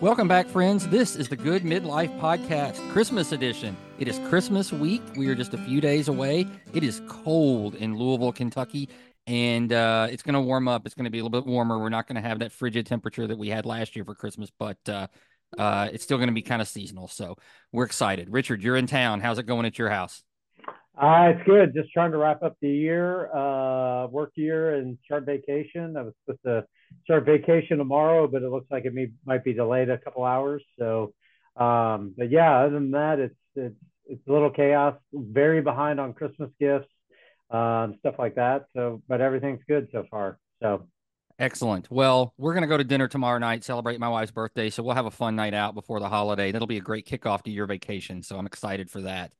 Welcome back, friends. This is the Good Midlife Podcast, Christmas edition. It is Christmas week. We are just a few days away. It is cold in Louisville, Kentucky, and uh, it's going to warm up. It's going to be a little bit warmer. We're not going to have that frigid temperature that we had last year for Christmas, but uh, uh, it's still going to be kind of seasonal. So we're excited. Richard, you're in town. How's it going at your house? Uh, it's good. Just trying to wrap up the year, uh, work year, and start vacation. I was supposed to start vacation tomorrow, but it looks like it may, might be delayed a couple hours. So, um, but yeah, other than that, it's it's it's a little chaos. Very behind on Christmas gifts, um, stuff like that. So, but everything's good so far. So. Excellent. Well, we're going to go to dinner tomorrow night, celebrate my wife's birthday. So we'll have a fun night out before the holiday. That'll be a great kickoff to your vacation. So I'm excited for that.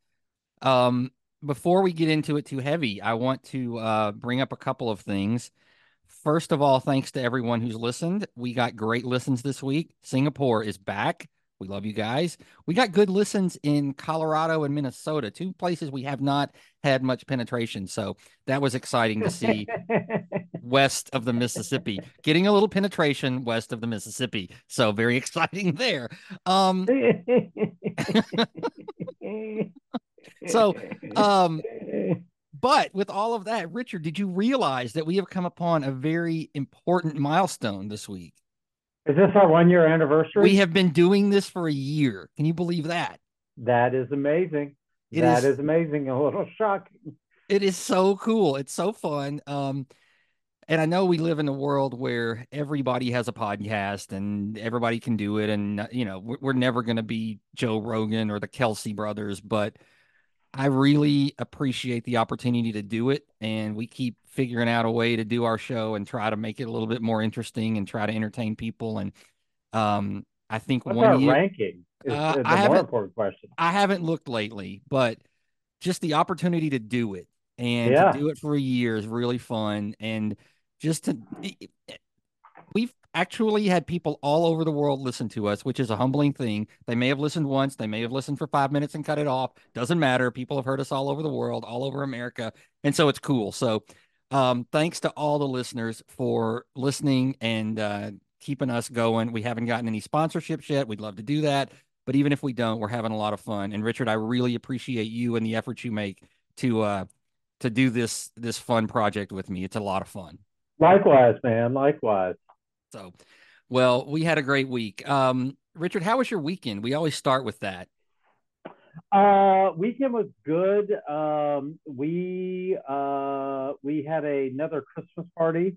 Um, before we get into it too heavy, I want to uh, bring up a couple of things. First of all, thanks to everyone who's listened. We got great listens this week. Singapore is back. We love you guys. We got good listens in Colorado and Minnesota, two places we have not had much penetration. So that was exciting to see west of the Mississippi, getting a little penetration west of the Mississippi. So very exciting there. Um, so, um, but with all of that, Richard, did you realize that we have come upon a very important milestone this week? Is this our one year anniversary? We have been doing this for a year. Can you believe that? That is amazing. It that is, is amazing. A little shocking. It is so cool. It's so fun. Um, and I know we live in a world where everybody has a podcast and everybody can do it. And, you know, we're, we're never going to be Joe Rogan or the Kelce brothers, but I really appreciate the opportunity to do it. And we keep figuring out a way to do our show and try to make it a little bit more interesting and try to entertain people. And um, I think What's one year, ranking is, uh, is I more important question. I haven't looked lately, but just the opportunity to do it and yeah. to do it for a year is really fun. And just to, we've actually had people all over the world listen to us, which is a humbling thing. They may have listened once, they may have listened for five minutes and cut it off. Doesn't matter. People have heard us all over the world, all over America. And so it's cool. So um, thanks to all the listeners for listening and uh, keeping us going. We haven't gotten any sponsorships yet. We'd love to do that. But even if we don't, we're having a lot of fun. And Richard, I really appreciate you and the efforts you make to uh, to do this this fun project with me. It's a lot of fun. Likewise, man. Likewise. So, well, we had a great week. Um, Richard, how was your weekend? We always start with that. Uh, weekend was good. Um, we uh, we had another Christmas party.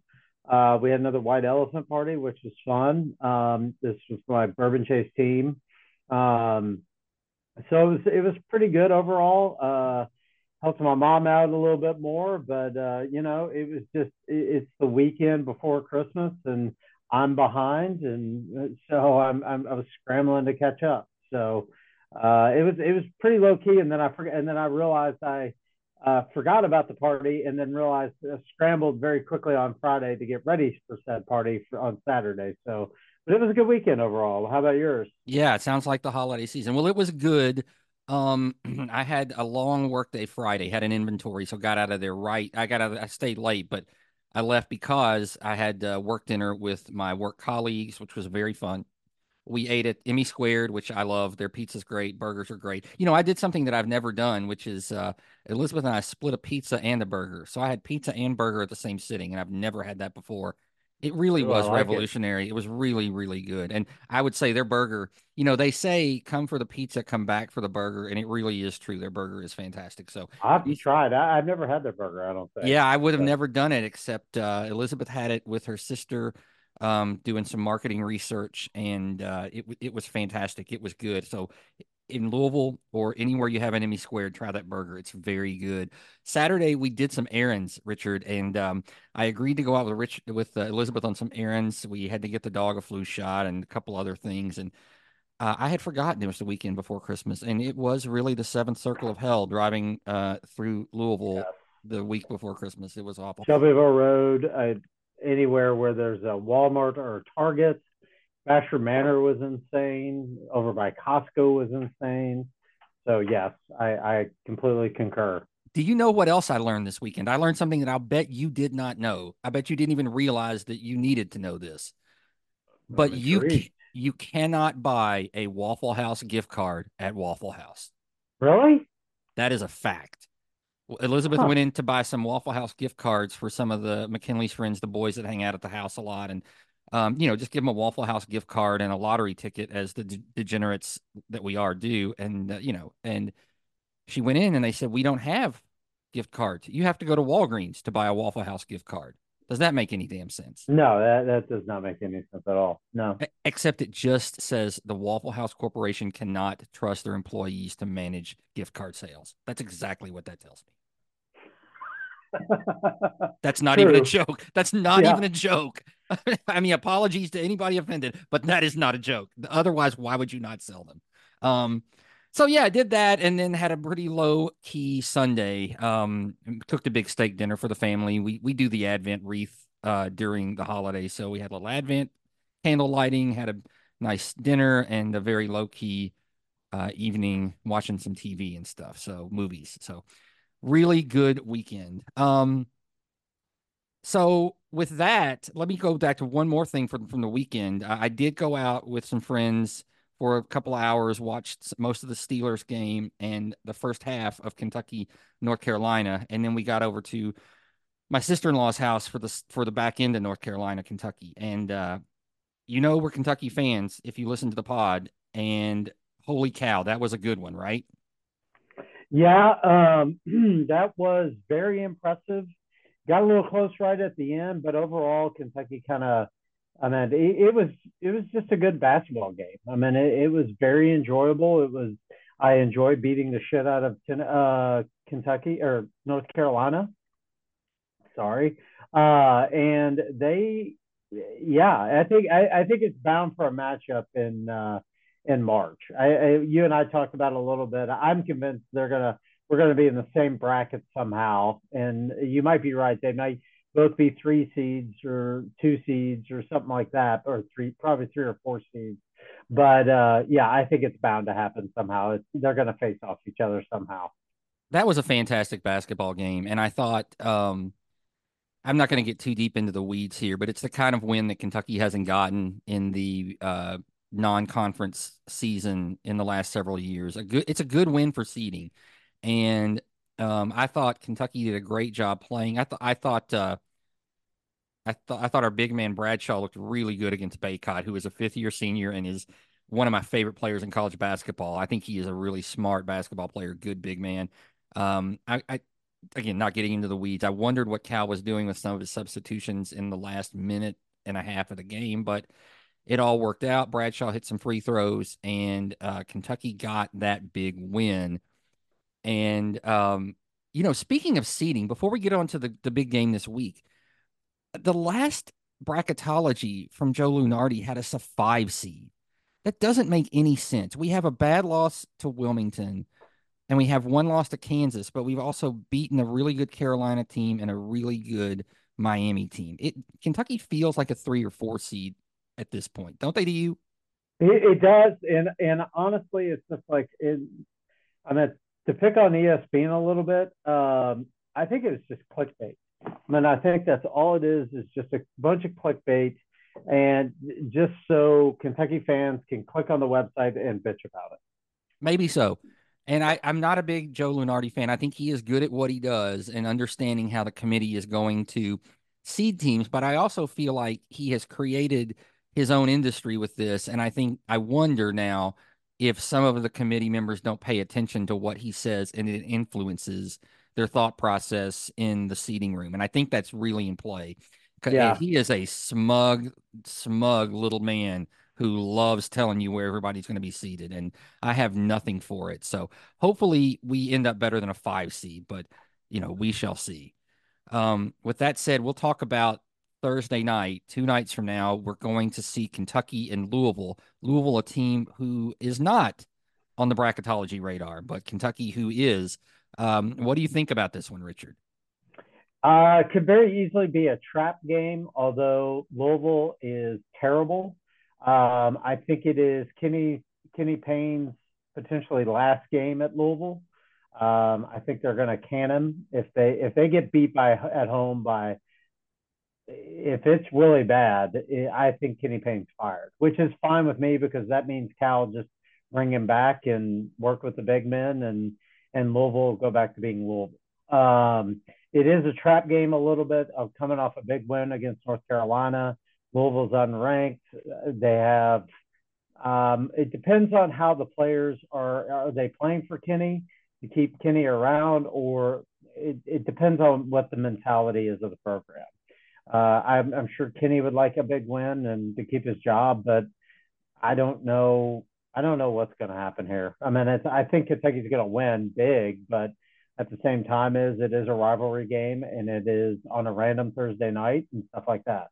Uh, we had another white elephant party, which was fun. Um, this was my Bourbon Chase team. Um, so it was it was pretty good overall. Uh, helped my mom out a little bit more, but uh, you know, it was just it, it's the weekend before Christmas, and I'm behind, and uh, so I'm, I'm I was scrambling to catch up. So uh, it was it was pretty low key, and then I forgot, and then I realized I uh, forgot about the party, and then realized uh, scrambled very quickly on Friday to get ready for said party for, on Saturday. So, but it was a good weekend overall. How about yours? Yeah, it sounds like the holiday season. Well, it was good. Um, I had a long workday Friday, had an inventory, so got out of there right. I got out. Of, I stayed late, but I left because I had uh, work dinner with my work colleagues, which was very fun. We ate at Emmy Squared, which I love. Their pizza's great, burgers are great. You know, I did something that I've never done, which is uh, Elizabeth and I split a pizza and a burger. So I had pizza and burger at the same sitting, and I've never had that before. It really Ooh, was like revolutionary. It. it. was really, really good. And I would say their burger, you know, they say come for the pizza, come back for the burger. And it really is true. Their burger is fantastic. So I've tried. I, have never had their burger, I don't think. Yeah, I would have never done it except uh, Elizabeth had it with her sister um, doing some marketing research and uh, it, it was fantastic. It was good. So in Louisville or anywhere you have an Emmy Squared, try that burger. It's very good. Saturday we did some errands, Richard, and um, I agreed to go out with Rich with uh, Elizabeth on some errands. We had to get the dog a flu shot and a couple other things, and uh, I had forgotten it was the weekend before Christmas, and it was really the seventh circle of hell driving uh, through Louisville yeah. the week before Christmas. It was awful. Shelbyville Road, uh, anywhere where there's a Walmart or Target Bashford Manor was insane. Over by Costco was insane. So yes, I, I completely concur. Do you know what else I learned this weekend? I learned something that I'll bet you did not know. I bet you didn't even realize that you needed to know this. But you You cannot buy a Waffle House gift card at Waffle House. Really? That is a fact. Elizabeth huh. went in to buy some Waffle House gift cards for some of the McKinley's friends, the boys that hang out at the house a lot, and um, you know, just give them a Waffle House gift card and a lottery ticket, as the de- degenerates that we are do, and uh, you know, and she went in and they said we don't have gift cards. You have to go to Walgreens to buy a Waffle House gift card. Does that make any damn sense? No, that, that does not make any sense at all. No. Except it just says the Waffle House Corporation cannot trust their employees to manage gift card sales. That's exactly what that tells me. That's not True. even a joke. That's not yeah. even a joke. I mean, apologies to anybody offended, but that is not a joke. Otherwise, why would you not sell them? Um, so yeah, I did that and then had a pretty low key Sunday. Um, cooked a big steak dinner for the family. We we do the Advent wreath uh during the holidays, so we had a little Advent candle lighting, had a nice dinner, and a very low key uh, evening watching some TV and stuff. So movies. So really good weekend. Um, so with that, let me go back to one more thing from from the weekend. I, I did go out with some friends for a couple hours, watched most of the Steelers game and the first half of Kentucky, North Carolina, and then we got over to my sister in law's house for the for the back end of North Carolina, Kentucky, and uh, you know we're Kentucky fans if you listen to the pod, and holy cow, that was a good one, right? Yeah, um, that was very impressive. Got a little close right at the end, but overall, Kentucky kind of I mean, it, it, was it was just a good basketball game. I mean, it, it, was very enjoyable. It was I enjoyed beating the shit out of uh, Kentucky or North Carolina. Sorry, uh, and they, yeah, I think I, I, think it's bound for a matchup in uh, in March. I, I, you and I talked about it a little bit. I'm convinced they're gonna we're gonna be in the same bracket somehow, and you might be right. They might both be three seeds or two seeds or something like that, or three, probably three or four seeds. But uh, yeah, I think it's bound to happen somehow. It's, they're going to face off each other somehow. That was a fantastic basketball game, and I thought um, I'm not going to get too deep into the weeds here, but it's the kind of win that Kentucky hasn't gotten in the uh, non-conference season in the last several years. A good, it's a good win for seeding, and um, I thought Kentucky did a great job playing. I thought I thought uh, I thought I thought our big man Bradshaw looked really good against Bacot, who is a fifth year senior and is one of my favorite players in college basketball. I think he is a really smart basketball player, good big man. Um, I, I again not getting into the weeds. I wondered what Cal was doing with some of his substitutions in the last minute and a half of the game, but it all worked out. Bradshaw hit some free throws, and uh, Kentucky got that big win. And um, you know, speaking of seeding, before we get on to the, the big game this week, the last bracketology from Joe Lunardi had us a five seed. That doesn't make any sense. We have a bad loss to Wilmington and we have one loss to Kansas, but we've also beaten a really good Carolina team and a really good Miami team. It Kentucky feels like a three or four seed at this point, don't they? To you? It, it does, and and honestly, it's just like it. I mean, to pick on ESPN a little bit, um, I think it's just clickbait. Mean, I think that's all it is, is just a bunch of clickbait and just so Kentucky fans can click on the website and bitch about it. Maybe so. And I, I'm not a big Joe Lunardi fan. I think he is good at what he does and understanding how the committee is going to seed teams. But I also feel like he has created his own industry with this. And I think I wonder now if some of the committee members don't pay attention to what he says and it influences their thought process in the seating room. And I think that's really in play. Yeah. He is a smug, smug little man who loves telling you where everybody's going to be seated. And I have nothing for it. So hopefully we end up better than a five seed, but you know, we shall see. Um, with that said, we'll talk about Thursday night, two nights from now, we're going to see Kentucky and Louisville. Louisville, a team who is not on the bracketology radar, but Kentucky, who is. Um, what do you think about this one, Richard? Uh, could very easily be a trap game, although Louisville is terrible. Um, I think it is Kenny Kenny Payne's potentially last game at Louisville. Um, I think they're going to can him if they if they get beat by at home by if it's really bad, it, I think Kenny Payne's fired, which is fine with me because that means Cal just bring him back and work with the big men, and and Louisville go back to being Louisville. Um, it is a trap game a little bit of coming off a big win against North Carolina. Louisville's unranked. They have. Um, it depends on how the players are. Are they playing for Kenny to keep Kenny around, or it, it depends on what the mentality is of the program. Uh, I'm, I'm sure Kenny would like a big win and to keep his job, but I don't know. I don't know what's going to happen here. I mean, it's, I think Kentucky's going to win big, but at the same time, is it is a rivalry game and it is on a random Thursday night and stuff like that.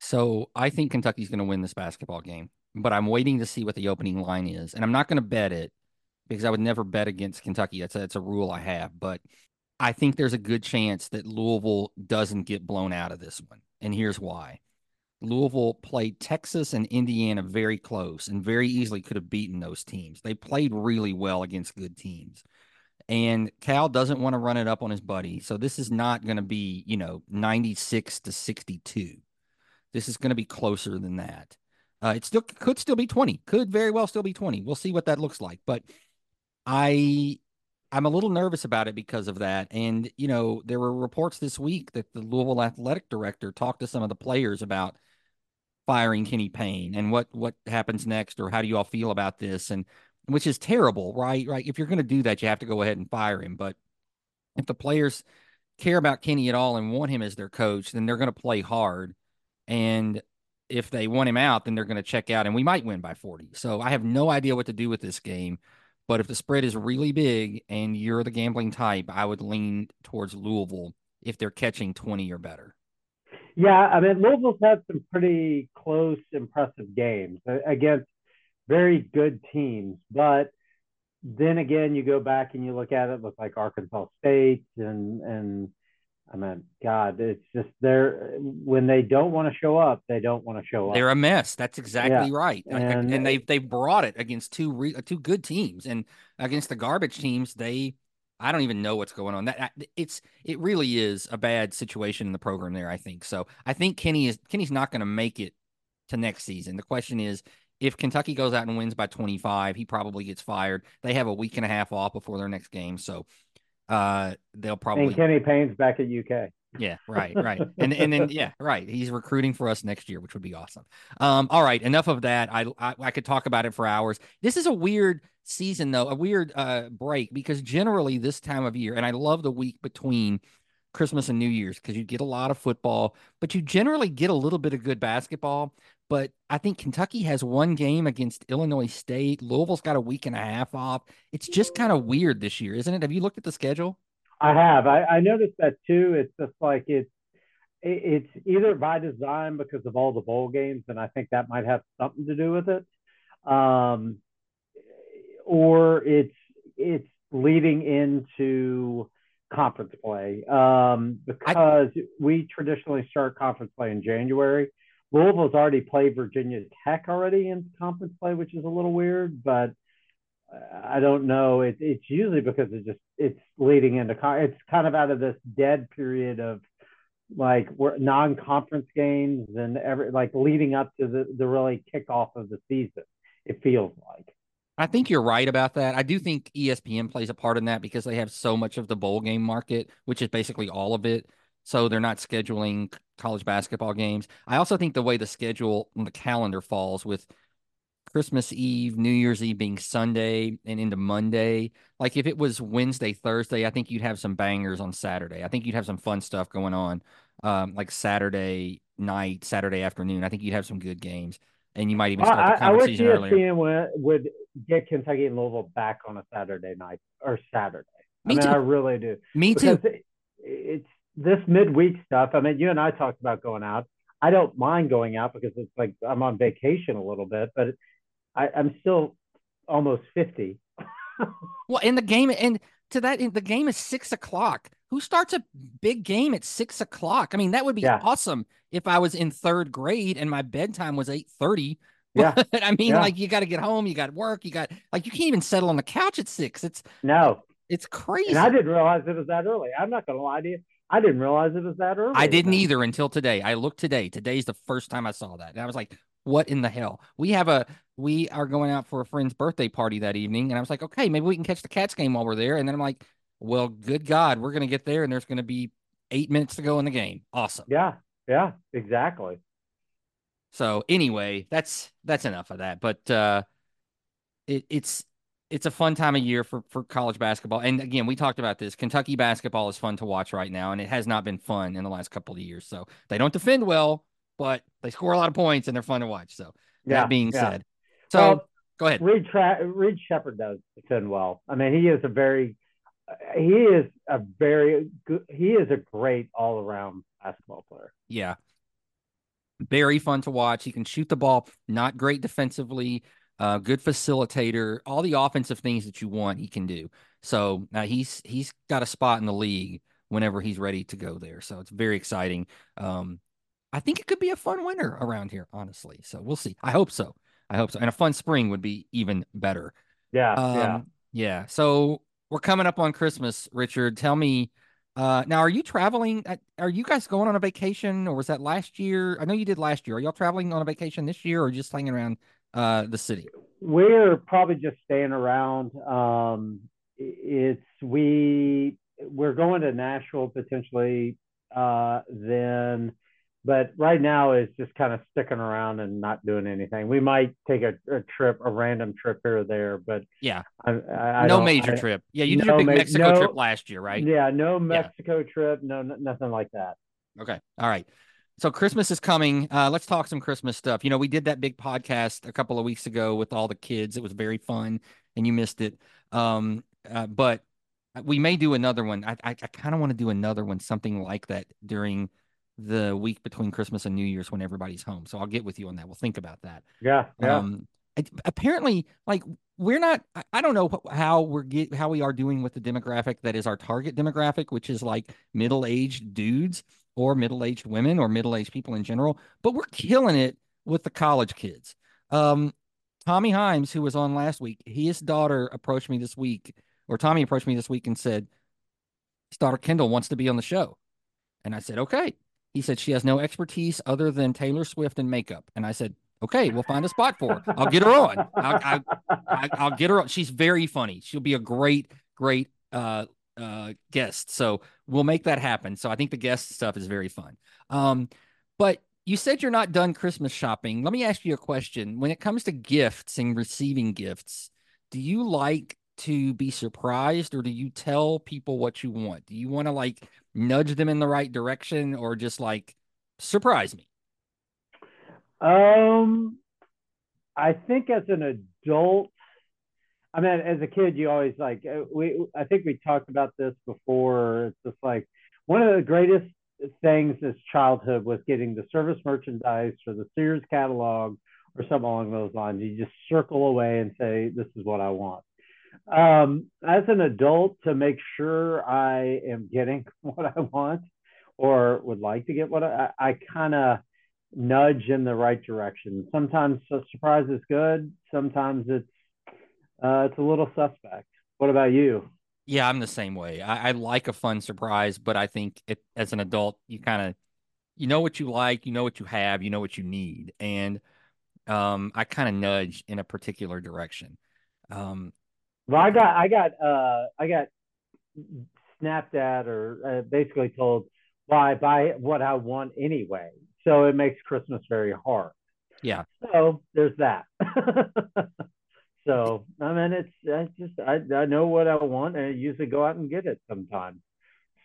So I think Kentucky's going to win this basketball game, but I'm waiting to see what the opening line is, and I'm not going to bet it because I would never bet against Kentucky. That's a, that's a rule I have, but I think there's a good chance that Louisville doesn't get blown out of this one. And here's why. Louisville played Texas and Indiana very close and very easily could have beaten those teams. They played really well against good teams. And Cal doesn't want to run it up on his buddy. So this is not going to be, you know, 96 to 62. This is going to be closer than that. Uh, it still could still be 20. Could very well still be 20. We'll see what that looks like. But I I'm a little nervous about it because of that. And, you know, there were reports this week that the Louisville athletic director talked to some of the players about firing Kenny Payne and what what happens next or how do you all feel about this and which is terrible, right? Right. If you're going to do that, you have to go ahead and fire him. But if the players care about Kenny at all and want him as their coach, then they're going to play hard. And if they want him out, then they're going to check out and we might win by 40. So I have no idea what to do with this game. But if the spread is really big and you're the gambling type, I would lean towards Louisville if they're catching 20 or better. Yeah, I mean, Louisville's had some pretty close, impressive games against very good teams. But then again, you go back and you look at it, look like Arkansas State and and I mean, God, it's just they're when they don't want to show up, they don't want to show up. They're a mess. That's exactly yeah. right. And, and they they brought it against two re, uh, two good teams, and against the garbage teams, they I don't even know what's going on. That it's it really is a bad situation in the program there. I think so. I think Kenny is Kenny's not going to make it to next season. The question is if Kentucky goes out and wins by 25, he probably gets fired. They have a week and a half off before their next game, so uh, they'll probably and Kenny Payne's back at UK. Yeah, right, right, and and then yeah, right. He's recruiting for us next year, which would be awesome. Um, all right, enough of that. I, I I could talk about it for hours. This is a weird season though, a weird uh break because generally this time of year, and I love the week between Christmas and New Year's because you get a lot of football, but you generally get a little bit of good basketball. But I think Kentucky has one game against Illinois State. Louisville's got a week and a half off. It's just kind of weird this year, isn't it? Have you looked at the schedule? I have. I, I noticed that too. It's just like it's it's either by design because of all the bowl games, and I think that might have something to do with it, um, or it's it's leading into conference play um, because I, we traditionally start conference play in January. Louisville's already played Virginia Tech already in conference play, which is a little weird, but I don't know. It, it's usually because it's just it's leading into it's kind of out of this dead period of like non-conference games and every like leading up to the the really kickoff of the season. It feels like. I think you're right about that. I do think ESPN plays a part in that because they have so much of the bowl game market, which is basically all of it so they're not scheduling college basketball games. I also think the way the schedule on the calendar falls with Christmas Eve, New Year's Eve being Sunday and into Monday. Like if it was Wednesday, Thursday, I think you'd have some bangers on Saturday. I think you'd have some fun stuff going on, um, like Saturday night, Saturday afternoon. I think you'd have some good games, and you might even start the conference I, I wish ESPN would get Kentucky and Louisville back on a Saturday night or Saturday. Me I mean, too. I really do. Me because too. It, it's this midweek stuff, I mean, you and I talked about going out. I don't mind going out because it's like I'm on vacation a little bit, but I, I'm still almost 50. well, in the game, and to that, the game is six o'clock. Who starts a big game at six o'clock? I mean, that would be yeah. awesome if I was in third grade and my bedtime was eight thirty. Yeah. I mean, yeah. like you got to get home, you got work, you got like you can't even settle on the couch at six. It's no, it's crazy. And I didn't realize it was that early. I'm not going to lie to you. I didn't realize it was that early. I didn't either until today. I looked today. Today's the first time I saw that. And I was like, what in the hell? We have a we are going out for a friend's birthday party that evening, and I was like, okay, maybe we can catch the Cats game while we're there. And then I'm like, well, good God, we're gonna get there, and there's gonna be eight minutes to go in the game. Awesome. Yeah, yeah, exactly. So anyway, that's that's enough of that. But uh, it, it's it's a fun time of year for for college basketball. And again, we talked about this. Kentucky basketball is fun to watch right now, and it has not been fun in the last couple of years. So they don't defend well, but they score a lot of points and they're fun to watch. So yeah, that being yeah. said, so well, go ahead. Reed Tra- Reed Sheppard does defend well. I mean, he is a very he is a very good he is a great all around basketball player. Yeah. Very fun to watch. He can shoot the ball, not great defensively, uh, good facilitator, all the offensive things that you want, he can do. So now uh, he's he's got a spot in the league whenever he's ready to go there. So it's very exciting. Um, I think it could be a fun winter around here, honestly. So we'll see. I hope so. I hope so. And a fun spring would be even better. Yeah. Um, yeah. Yeah. So we're coming up on Christmas, Richard. Tell me uh, now, are you traveling? Are you guys going on a vacation, or was that last year? I know you did last year. Are y'all traveling on a vacation this year, or just hanging around uh, the city? We're probably just staying around. Um, it's we we're going to Nashville potentially. Uh, then, but right now is just kind of sticking around and not doing anything. We might take a, a trip, a random trip here or there, but yeah, I, I, no major I, trip. Yeah, you did no a big Mexico no, trip last year, right? Yeah, no Mexico yeah. trip, no nothing like that. Okay, all right. So Christmas is coming. Uh, let's talk some Christmas stuff. You know, we did that big podcast a couple of weeks ago with all the kids. It was very fun, and you missed it. Um, uh, but we may do another one. I I, I kind of want to do another one, something like that during the week between Christmas and New Year's when everybody's home. So I'll get with you on that. We'll think about that. Yeah. yeah. Um, apparently, like we're not. I don't know how we're get how we are doing with the demographic that is our target demographic, which is like middle aged dudes or middle aged women or middle aged people in general, but we're killing it with the college kids. Um, Tommy Himes, who was on last week, his daughter approached me this week, or Tommy approached me this week and said, his daughter Kendall wants to be on the show. And I said, okay. He said she has no expertise other than Taylor Swift and makeup. And I said, okay, we'll find a spot for her. I'll get her on. I'll, I'll, I'll get her on. She's very funny. She'll be a great, great uh, uh, guest. So we'll make that happen. So I think the guest stuff is very fun. Um, but you said you're not done Christmas shopping. Let me ask you a question. When it comes to gifts and receiving gifts, do you like to be surprised or do you tell people what you want? Do you want to like nudge them in the right direction or just like surprise me? Um, I think as an adult, I mean, as a kid, you always like uh, we. I think we talked about this before. It's just like one of the greatest things as childhood was getting the service merchandise or the Sears catalog or something along those lines. You just circle away and say, "This is what I want." Um, as an adult, to make sure I am getting what I want or would like to get what I, I kind of nudge in the right direction. Sometimes a surprise is good. Sometimes it's uh, it's a little suspect. What about you? Yeah, I'm the same way. I, I like a fun surprise, but I think it, as an adult, you kind of you know what you like, you know what you have, you know what you need, and um, I kind of nudge in a particular direction. Um, well, I got, I got, uh, I got snapped at or uh, basically told, "Well, I buy what I want anyway," so it makes Christmas very hard. Yeah. So there's that. So I mean, it's I just I I know what I want, and I usually go out and get it sometimes.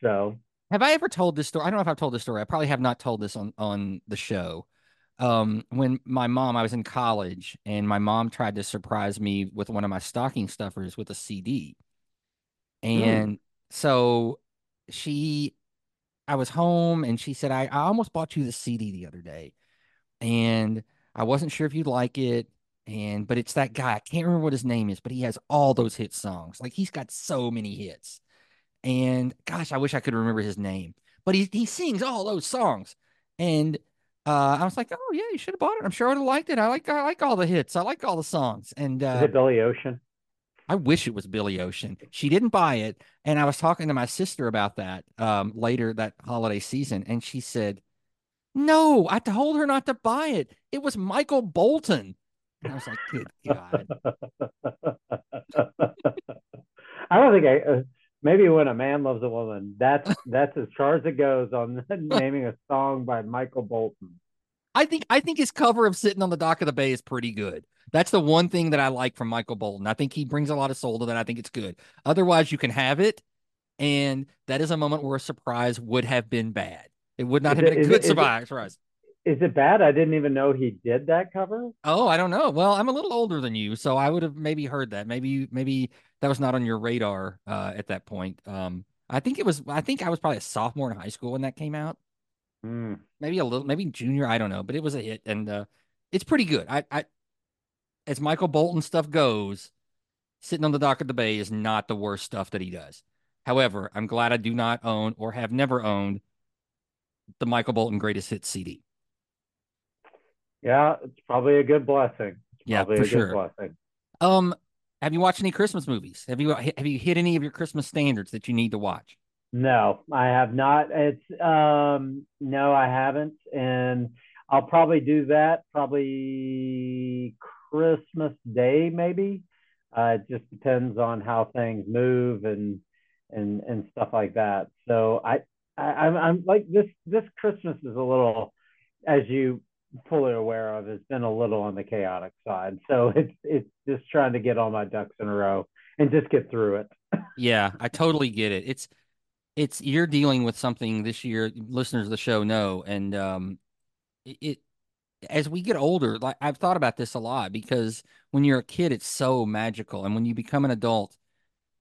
So have I ever told this story? I don't know if I've told this story. I probably have not told this on on the show. Um, when my mom, I was in college, and my mom tried to surprise me with one of my stocking stuffers with a CD, and mm. so she, I was home, and she said, "I I almost bought you the CD the other day, and I wasn't sure if you'd like it." And but it's that guy. I can't remember what his name is, but he has all those hit songs. Like he's got so many hits. And gosh, I wish I could remember his name. But he he sings all those songs. And uh, I was like, oh yeah, you should have bought it. I'm sure I would have liked it. I like I like all the hits. I like all the songs. And uh, is it Billy Ocean? I wish it was Billy Ocean. She didn't buy it, and I was talking to my sister about that um, later that holiday season, and she said, "No, I told her not to buy it. It was Michael Bolton." And I was like, "Good God." I don't think I. Uh, maybe when a man loves a woman, that's that's as far as it goes on naming a song by Michael Bolton. I think I think his cover of "Sitting on the Dock of the Bay" is pretty good. That's the one thing that I like from Michael Bolton. I think he brings a lot of soul to that. I think it's good. Otherwise, you can have it, and that is a moment where a surprise would have been bad. It would not is have it, been a good it, surprise. Is it bad? I didn't even know he did that cover. Oh, I don't know. Well, I'm a little older than you, so I would have maybe heard that. Maybe maybe that was not on your radar uh, at that point. Um, I think it was. I think I was probably a sophomore in high school when that came out. Mm. Maybe a little, maybe junior. I don't know, but it was a hit, and uh, it's pretty good. I, I as Michael Bolton stuff goes, sitting on the dock at the bay is not the worst stuff that he does. However, I'm glad I do not own or have never owned the Michael Bolton greatest hits CD. Yeah, it's probably a good blessing. It's yeah, for sure. Blessing. Um, have you watched any Christmas movies? Have you have you hit any of your Christmas standards that you need to watch? No, I have not. It's um no, I haven't, and I'll probably do that probably Christmas Day, maybe. Uh, it just depends on how things move and and and stuff like that. So I, I I'm, I'm like this this Christmas is a little, as you fully aware of, has been a little on the chaotic side. So it's it's just trying to get all my ducks in a row and just get through it. yeah, I totally get it. It's it's you're dealing with something this year. Listeners of the show know, and um, it as we get older, like I've thought about this a lot because when you're a kid, it's so magical, and when you become an adult,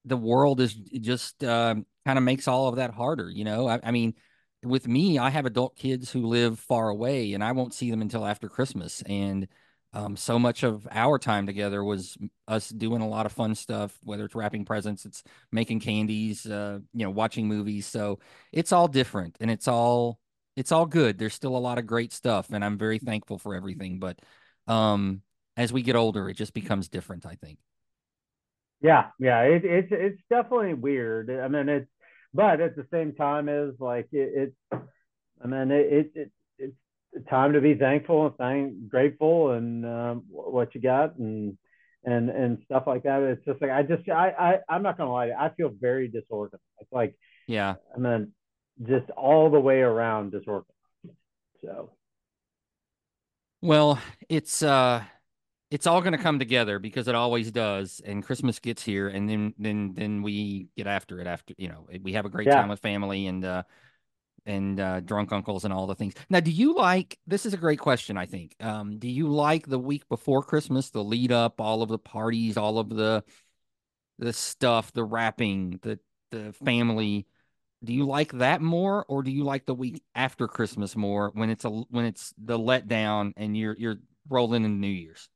the world is just um, kind of makes all of that harder. You know, I, I, mean, with me, I have adult kids who live far away, and I won't see them until after Christmas, and um, so much of our time together was us doing a lot of fun stuff, whether it's wrapping presents, it's making candies, uh, you know, watching movies. So it's all different, and it's all it's all good. There's still a lot of great stuff, and I'm very thankful for everything. But um, as we get older, it just becomes different. I think. Yeah, yeah, it, it's it's definitely weird. I mean, it's but at the same time, is like it, it. I mean, it, it, it it's time to be thankful and thank grateful and um, what you got and and and stuff like that. It's just like I just I I I'm not gonna lie, I feel very disorganized. It's like yeah, I mean, just all the way around disorganized. So, well, it's uh, it's all going to come together because it always does. And Christmas gets here, and then then then we get after it. After you know, we have a great yeah. time with family and uh, and uh, drunk uncles and all the things. Now, do you like? This is a great question. I think. Um, do you like the week before Christmas, the lead up, all of the parties, all of the the stuff, the wrapping, the the family? do you like that more or do you like the week after christmas more when it's a when it's the letdown and you're you're rolling in new year's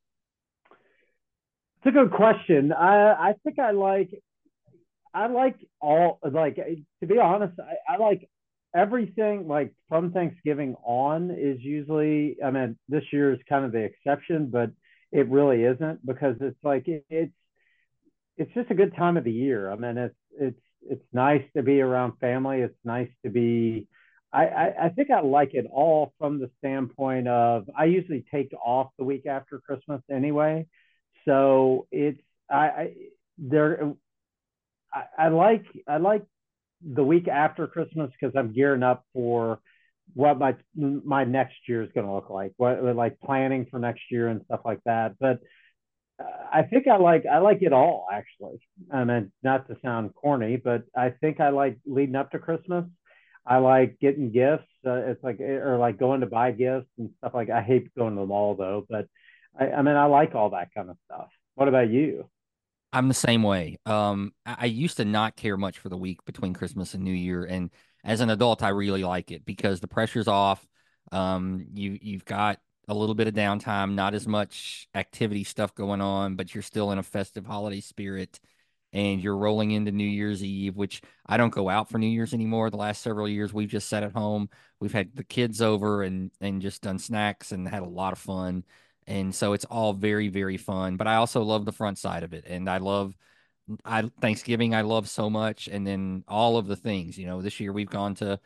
it's a good question i i think i like i like all like to be honest i, I like everything like from thanksgiving on is usually i mean this year is kind of the exception but it really isn't because it's like it, it's it's just a good time of the year i mean it's it's it's nice to be around family. It's nice to be. I, I, I think I like it all from the standpoint of I usually take off the week after Christmas anyway, so it's I, I there. I, I like I like the week after Christmas because I'm gearing up for what my my next year is going to look like, what like planning for next year and stuff like that. But I think I like I like it all actually. I mean, not to sound corny, but I think I like leading up to Christmas. I like getting gifts. Uh, it's like or like going to buy gifts and stuff like. I hate going to the mall though, but I, I mean I like all that kind of stuff. What about you? I'm the same way. Um, I, I used to not care much for the week between Christmas and New Year, and as an adult, I really like it because the pressure's off. Um, you you've got a little bit of downtime, not as much activity stuff going on, but you're still in a festive holiday spirit and you're rolling into New Year's Eve, which I don't go out for New Year's anymore. The last several years we've just sat at home. We've had the kids over and and just done snacks and had a lot of fun. And so it's all very very fun, but I also love the front side of it and I love I Thanksgiving I love so much, and then all of the things. You know, this year we've gone to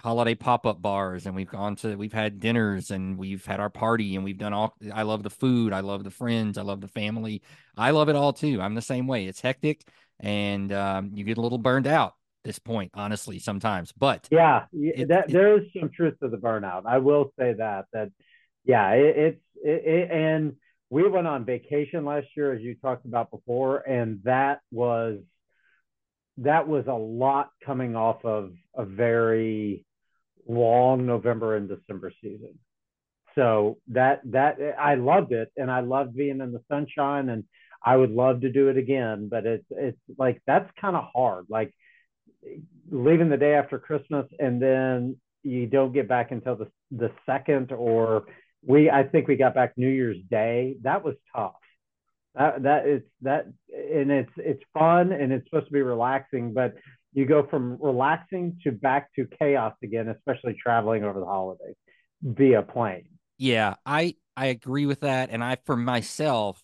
holiday pop-up bars and we've gone to we've had dinners and we've had our party and we've done all I love the food, I love the friends, I love the family. I love it all too. I'm the same way. It's hectic and um, you get a little burned out this point, honestly, sometimes. But yeah, it, that, it, there is some truth to the burnout. I will say that that yeah, it, it's and we went on vacation last year, as you talked about before, and that was that was a lot coming off of a very long November and December season. So that that I loved it, and I loved being in the sunshine, and I would love to do it again. But it's it's like that's kind of hard. Like leaving the day after Christmas and then you don't get back until the the second or we I think we got back New Year's Day. That was tough. That that it's that and it's it's fun and it's supposed to be relaxing, but you go from relaxing to back to chaos again, especially traveling over the holidays via plane. Yeah, I I agree with that, and I for myself,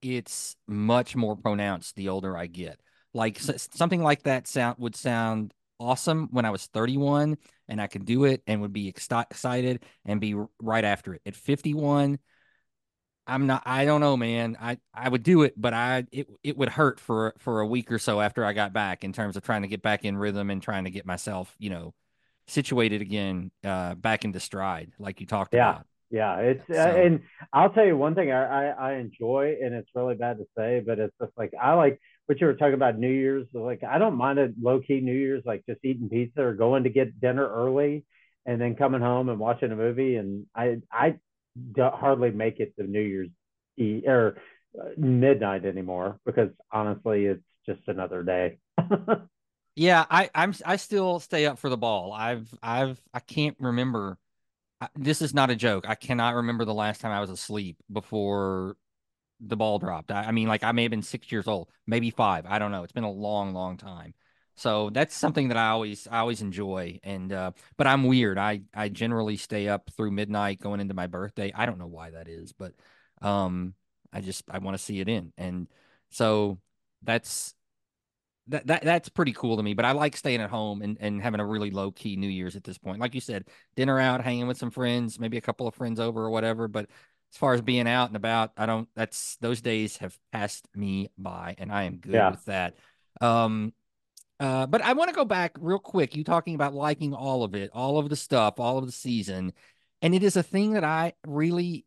it's much more pronounced the older I get. Like something like that sound would sound awesome when I was 31 and I could do it and would be excited and be right after it. At 51, I'm not I don't know, man. I I would do it, but I it it would hurt for for a week or so after I got back in terms of trying to get back in rhythm and trying to get myself, you know, situated again uh back into stride like you talked yeah. about. Yeah, it's so. uh, and I'll tell you one thing I, I, I enjoy, and it's really bad to say, but it's just like I like what you were talking about New Year's. Like I don't mind a low key New Year's, like just eating pizza or going to get dinner early, and then coming home and watching a movie. And I I hardly make it to New Year's Eve or uh, midnight anymore because honestly, it's just another day. yeah, I I'm I still stay up for the ball. I've I've I can't remember this is not a joke. I cannot remember the last time I was asleep before the ball dropped. I, I, mean, like I may have been six years old, maybe five. I don't know. It's been a long, long time. So that's something that I always, I always enjoy. And, uh, but I'm weird. I, I generally stay up through midnight going into my birthday. I don't know why that is, but, um, I just, I want to see it in. And so that's, that, that that's pretty cool to me. But I like staying at home and, and having a really low key New Year's at this point. Like you said, dinner out, hanging with some friends, maybe a couple of friends over or whatever. But as far as being out and about, I don't. That's those days have passed me by, and I am good yeah. with that. Um, uh, but I want to go back real quick. You talking about liking all of it, all of the stuff, all of the season, and it is a thing that I really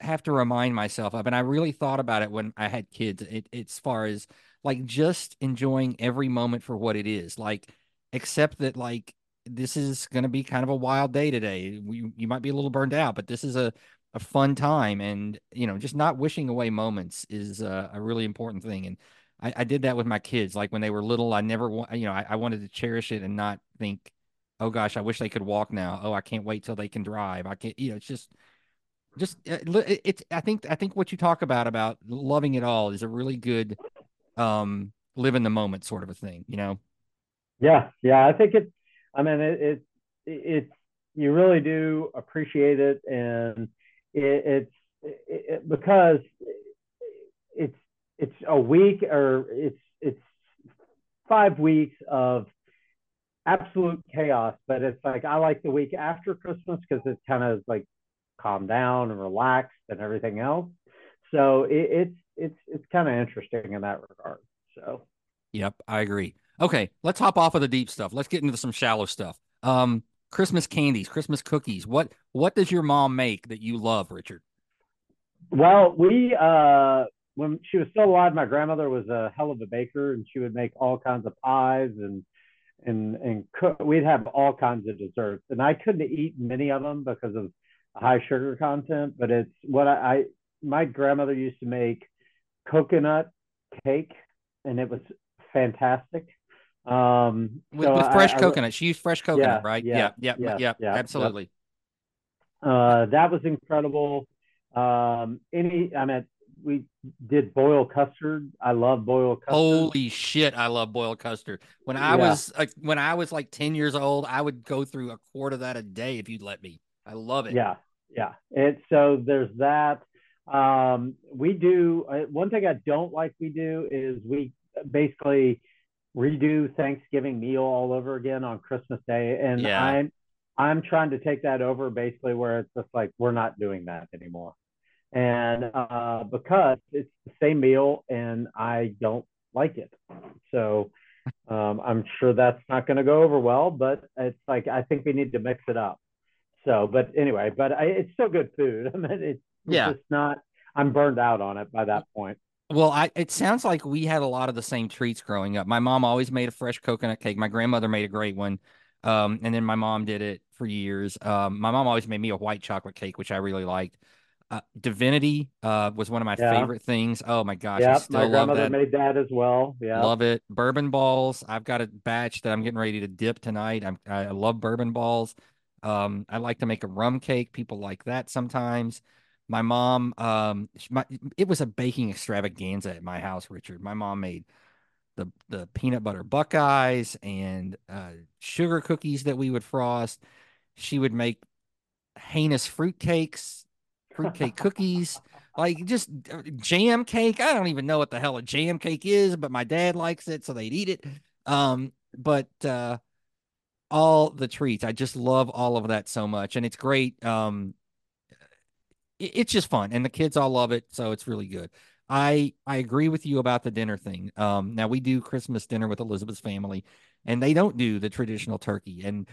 have to remind myself of, and I really thought about it when I had kids. It, as far as like just enjoying every moment for what it is. Like, accept that like this is going to be kind of a wild day today. We, you might be a little burned out, but this is a, a fun time. And, you know, just not wishing away moments is a, a really important thing. And I, I, did that with my kids. Like when they were little, I never, you know, I, I wanted to cherish it and not think, oh gosh, I wish they could walk now. Oh, I can't wait till they can drive. I can't, you know, it's just, just uh, it's, I think, I think what you talk about, about loving it all is a really good um, live in the moment sort of a thing, you know? Yeah. Yeah. I think it's, I mean, it, it, it's, you really do appreciate it. And it, it's it, because it's, it's a week or it's, it's five weeks of absolute chaos, but it's like, I like the week after Christmas because it's kind of like calm down and relaxed and everything else. So it, it's it's it's kind of interesting in that regard. So, yep, I agree. Okay, let's hop off of the deep stuff. Let's get into some shallow stuff. Um, Christmas candies, Christmas cookies. What what does your mom make that you love, Richard? Well, we uh when she was still alive, my grandmother was a hell of a baker, and she would make all kinds of pies and and and cook. We'd have all kinds of desserts, and I couldn't eat many of them because of high sugar content. But it's what I, I my grandmother used to make coconut cake, and it was fantastic. Um, with, so with fresh I, coconut, I, she used fresh coconut, yeah, right? Yeah, yeah, yeah, yeah, yeah, absolutely. Uh, that was incredible. Um, any, I mean, we did boiled custard. I love boiled custard. Holy shit, I love boiled custard. When I yeah. was like, when I was like ten years old, I would go through a quart of that a day if you'd let me. I love it. Yeah, yeah. And so there's that. Um, we do uh, one thing I don't like. We do is we basically redo Thanksgiving meal all over again on Christmas Day, and yeah. I'm I'm trying to take that over basically where it's just like we're not doing that anymore, and uh, because it's the same meal and I don't like it, so um, I'm sure that's not going to go over well. But it's like I think we need to mix it up. So, but anyway, but I, it's still good food. I mean, it's, yeah. just not. I'm burned out on it by that point. Well, I it sounds like we had a lot of the same treats growing up. My mom always made a fresh coconut cake. My grandmother made a great one. Um, and then my mom did it for years. Um, my mom always made me a white chocolate cake, which I really liked. Uh, Divinity uh, was one of my yeah. favorite things. Oh my gosh, yeah, my grandmother made that as well. Yeah, love it. Bourbon balls. I've got a batch that I'm getting ready to dip tonight. I'm, I love bourbon balls. Um, I like to make a rum cake. People like that sometimes. My mom, um, my, it was a baking extravaganza at my house, Richard. My mom made the the peanut butter buckeyes and uh, sugar cookies that we would frost. She would make heinous fruit cakes, fruitcake cookies, like just uh, jam cake. I don't even know what the hell a jam cake is, but my dad likes it, so they'd eat it. Um, but uh, all the treats. I just love all of that so much, and it's great. Um, it's just fun, and the kids all love it, so it's really good. I I agree with you about the dinner thing. Um, now we do Christmas dinner with Elizabeth's family, and they don't do the traditional turkey, and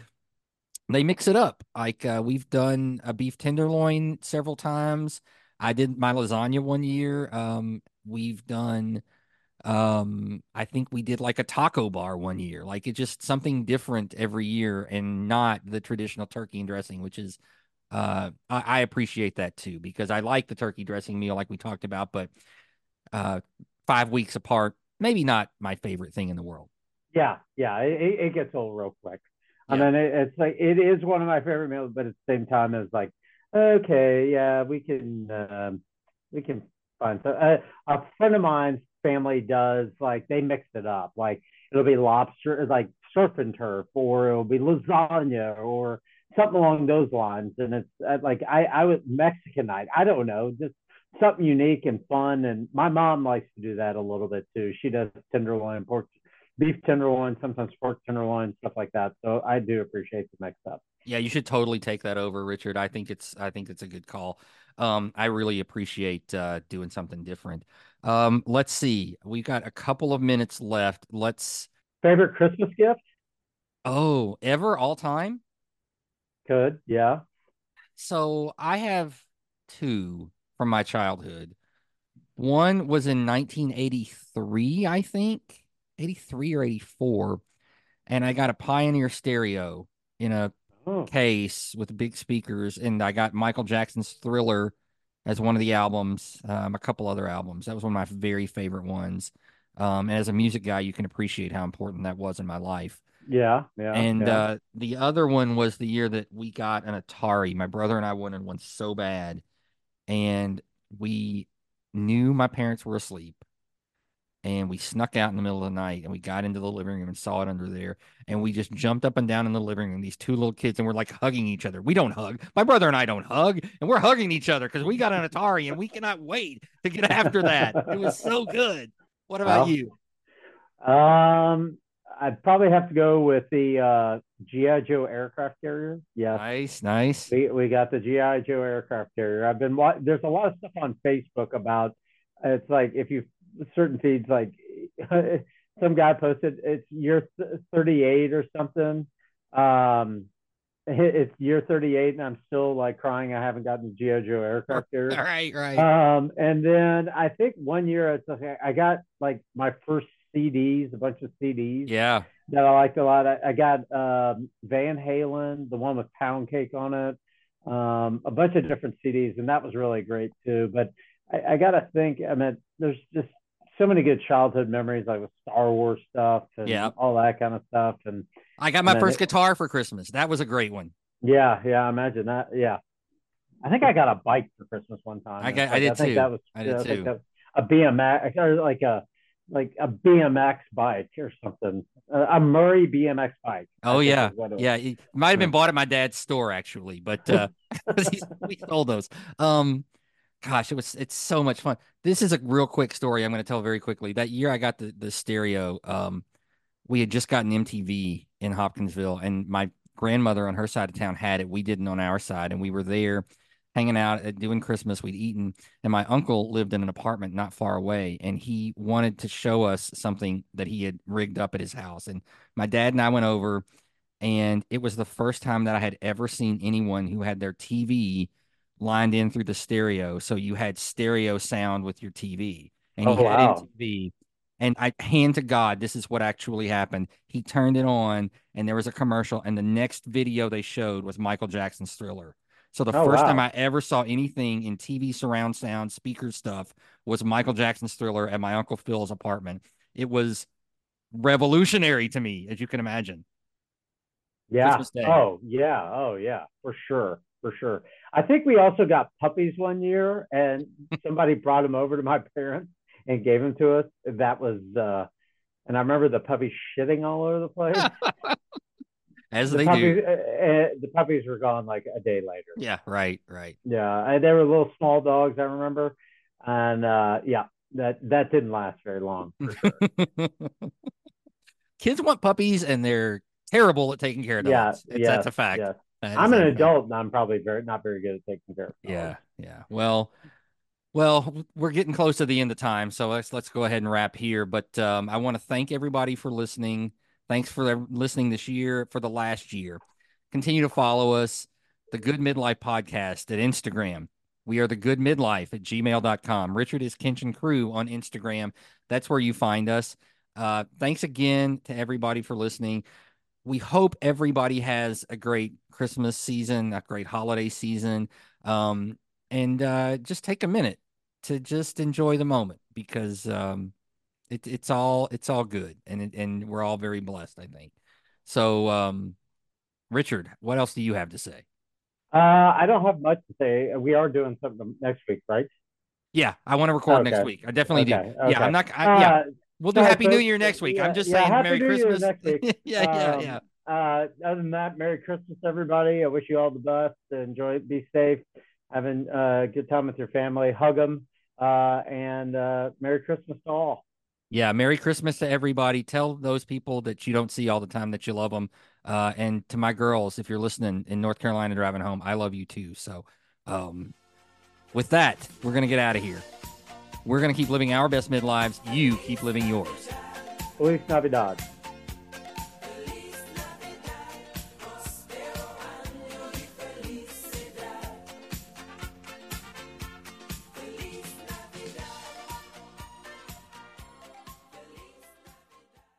they mix it up. Like uh, we've done a beef tenderloin several times. I did my lasagna one year. Um, we've done um i think we did like a taco bar one year like it's just something different every year and not the traditional turkey and dressing which is uh I, I, appreciate that too because i like the turkey dressing meal like we talked about but uh five weeks apart maybe not my favorite thing in the world yeah yeah it, it gets old real quick yeah. i mean it, it's like it is one of my favorite meals but at the same time it's like okay yeah we can um we can find so uh, a friend of mine's family does like they mix it up. Like it'll be lobster, like surf and turf, or it'll be lasagna, or something along those lines. And it's uh, like I I was Mexican night. I don't know, just something unique and fun. And my mom likes to do that a little bit too. She does tenderloin, pork, beef tenderloin, sometimes pork tenderloin, stuff like that. So I do appreciate the mix up. Yeah, you should totally take that over, Richard. I think it's I think it's a good call. Um, I really appreciate uh, doing something different. Um, let's see. We've got a couple of minutes left. Let's favorite Christmas gift. Oh, ever all time? Good, yeah. So I have two from my childhood. One was in 1983, I think, 83 or 84, and I got a Pioneer stereo in a oh. case with big speakers, and I got Michael Jackson's Thriller as one of the albums, um, a couple other albums. That was one of my very favorite ones. Um, and as a music guy, you can appreciate how important that was in my life. Yeah, yeah. And yeah. Uh, the other one was the year that we got an Atari. My brother and I wanted one so bad, and we knew my parents were asleep, and we snuck out in the middle of the night and we got into the living room and saw it under there and we just jumped up and down in the living room these two little kids and we're like hugging each other we don't hug my brother and i don't hug and we're hugging each other because we got an atari and we cannot wait to get after that it was so good what about well, you? um i'd probably have to go with the uh gi joe aircraft carrier. Yeah nice nice. We, we got the gi joe aircraft carrier. I've been there's a lot of stuff on facebook about it's like if you certain feeds like some guy posted it's year 38 or something. Um it's year 38 and i'm still like crying. I haven't gotten the gi joe aircraft here. Right right. Um and then i think one year it's okay i got like my first cds a bunch of cds yeah. that i liked a lot. I, I got um van halen the one with pound cake on it um a bunch of different cds and that was really great too. But I, I gotta think i mean there's just so many good childhood memories, like with Star Wars stuff and yeah. all that kind of stuff. And I got my first it, guitar for Christmas. That was a great one. Yeah, yeah, imagine that. Yeah, I think I got a bike for Christmas one time. I got, like, I did I think too. That was, I did too. A BMX or like a like a BMX bike or something, a Murray BMX bike. Oh yeah, yeah. It might have been bought at my dad's store actually, but uh, we sold those. Um, gosh, it was it's so much fun. This is a real quick story I'm going to tell very quickly. That year I got the the stereo. Um, we had just gotten MTV in Hopkinsville, and my grandmother on her side of town had it. We didn't on our side, and we were there hanging out at doing Christmas. We'd eaten, and my uncle lived in an apartment not far away, and he wanted to show us something that he had rigged up at his house. And my dad and I went over, and it was the first time that I had ever seen anyone who had their TV lined in through the stereo. So you had stereo sound with your TV. And oh, he had wow. MTV. And I hand to God, this is what actually happened. He turned it on and there was a commercial, and the next video they showed was Michael Jackson's thriller. So the oh, first wow. time I ever saw anything in TV surround sound speaker stuff was Michael Jackson's thriller at my Uncle Phil's apartment. It was revolutionary to me, as you can imagine. Yeah. Oh, yeah. Oh, yeah, for sure for sure. I think we also got puppies one year, and somebody brought them over to my parents and gave them to us. That was, uh, and I remember the puppy shitting all over the place. As the they puppies, do. Uh, uh, the puppies were gone like a day later. Yeah, right, right. Yeah, they were little small dogs. I remember, and uh, yeah, that that didn't last very long. Sure. Kids want puppies, and they're terrible at taking care of dogs. Yeah, yeah, that's a fact. Yeah. I'm an adult and I'm probably very not very good at taking care of. Yeah, yeah. Well, well, we're getting close to the end of time, so let's let's go ahead and wrap here. But um, I want to thank everybody for listening. Thanks for listening this year for the last year. Continue to follow us, the Good Midlife Podcast at Instagram. We are the Good Midlife at gmail.com. Richard is Kenshin Crew on Instagram. That's where you find us. Uh, thanks again to everybody for listening we hope everybody has a great Christmas season, a great holiday season, um, and uh, just take a minute to just enjoy the moment because um, it, it's all it's all good, and and we're all very blessed, I think. So, um, Richard, what else do you have to say? Uh, I don't have much to say. We are doing something next week, right? Yeah, I want to record okay. next week. I definitely okay. do. Okay. Yeah, I'm not. I, yeah, uh, We'll do Happy New Year next week. Yeah, I'm just yeah, saying Merry New Christmas. next week. yeah, yeah, um, yeah. Uh, other than that, Merry Christmas, everybody. I wish you all the best. Enjoy, be safe, having a good time with your family. Hug them, uh, and uh, Merry Christmas to all. Yeah, Merry Christmas to everybody. Tell those people that you don't see all the time that you love them. Uh, and to my girls, if you're listening in North Carolina driving home, I love you too. So, um, with that, we're gonna get out of here. We're going to keep living our best midlives. You keep living yours. Feliz Navidad.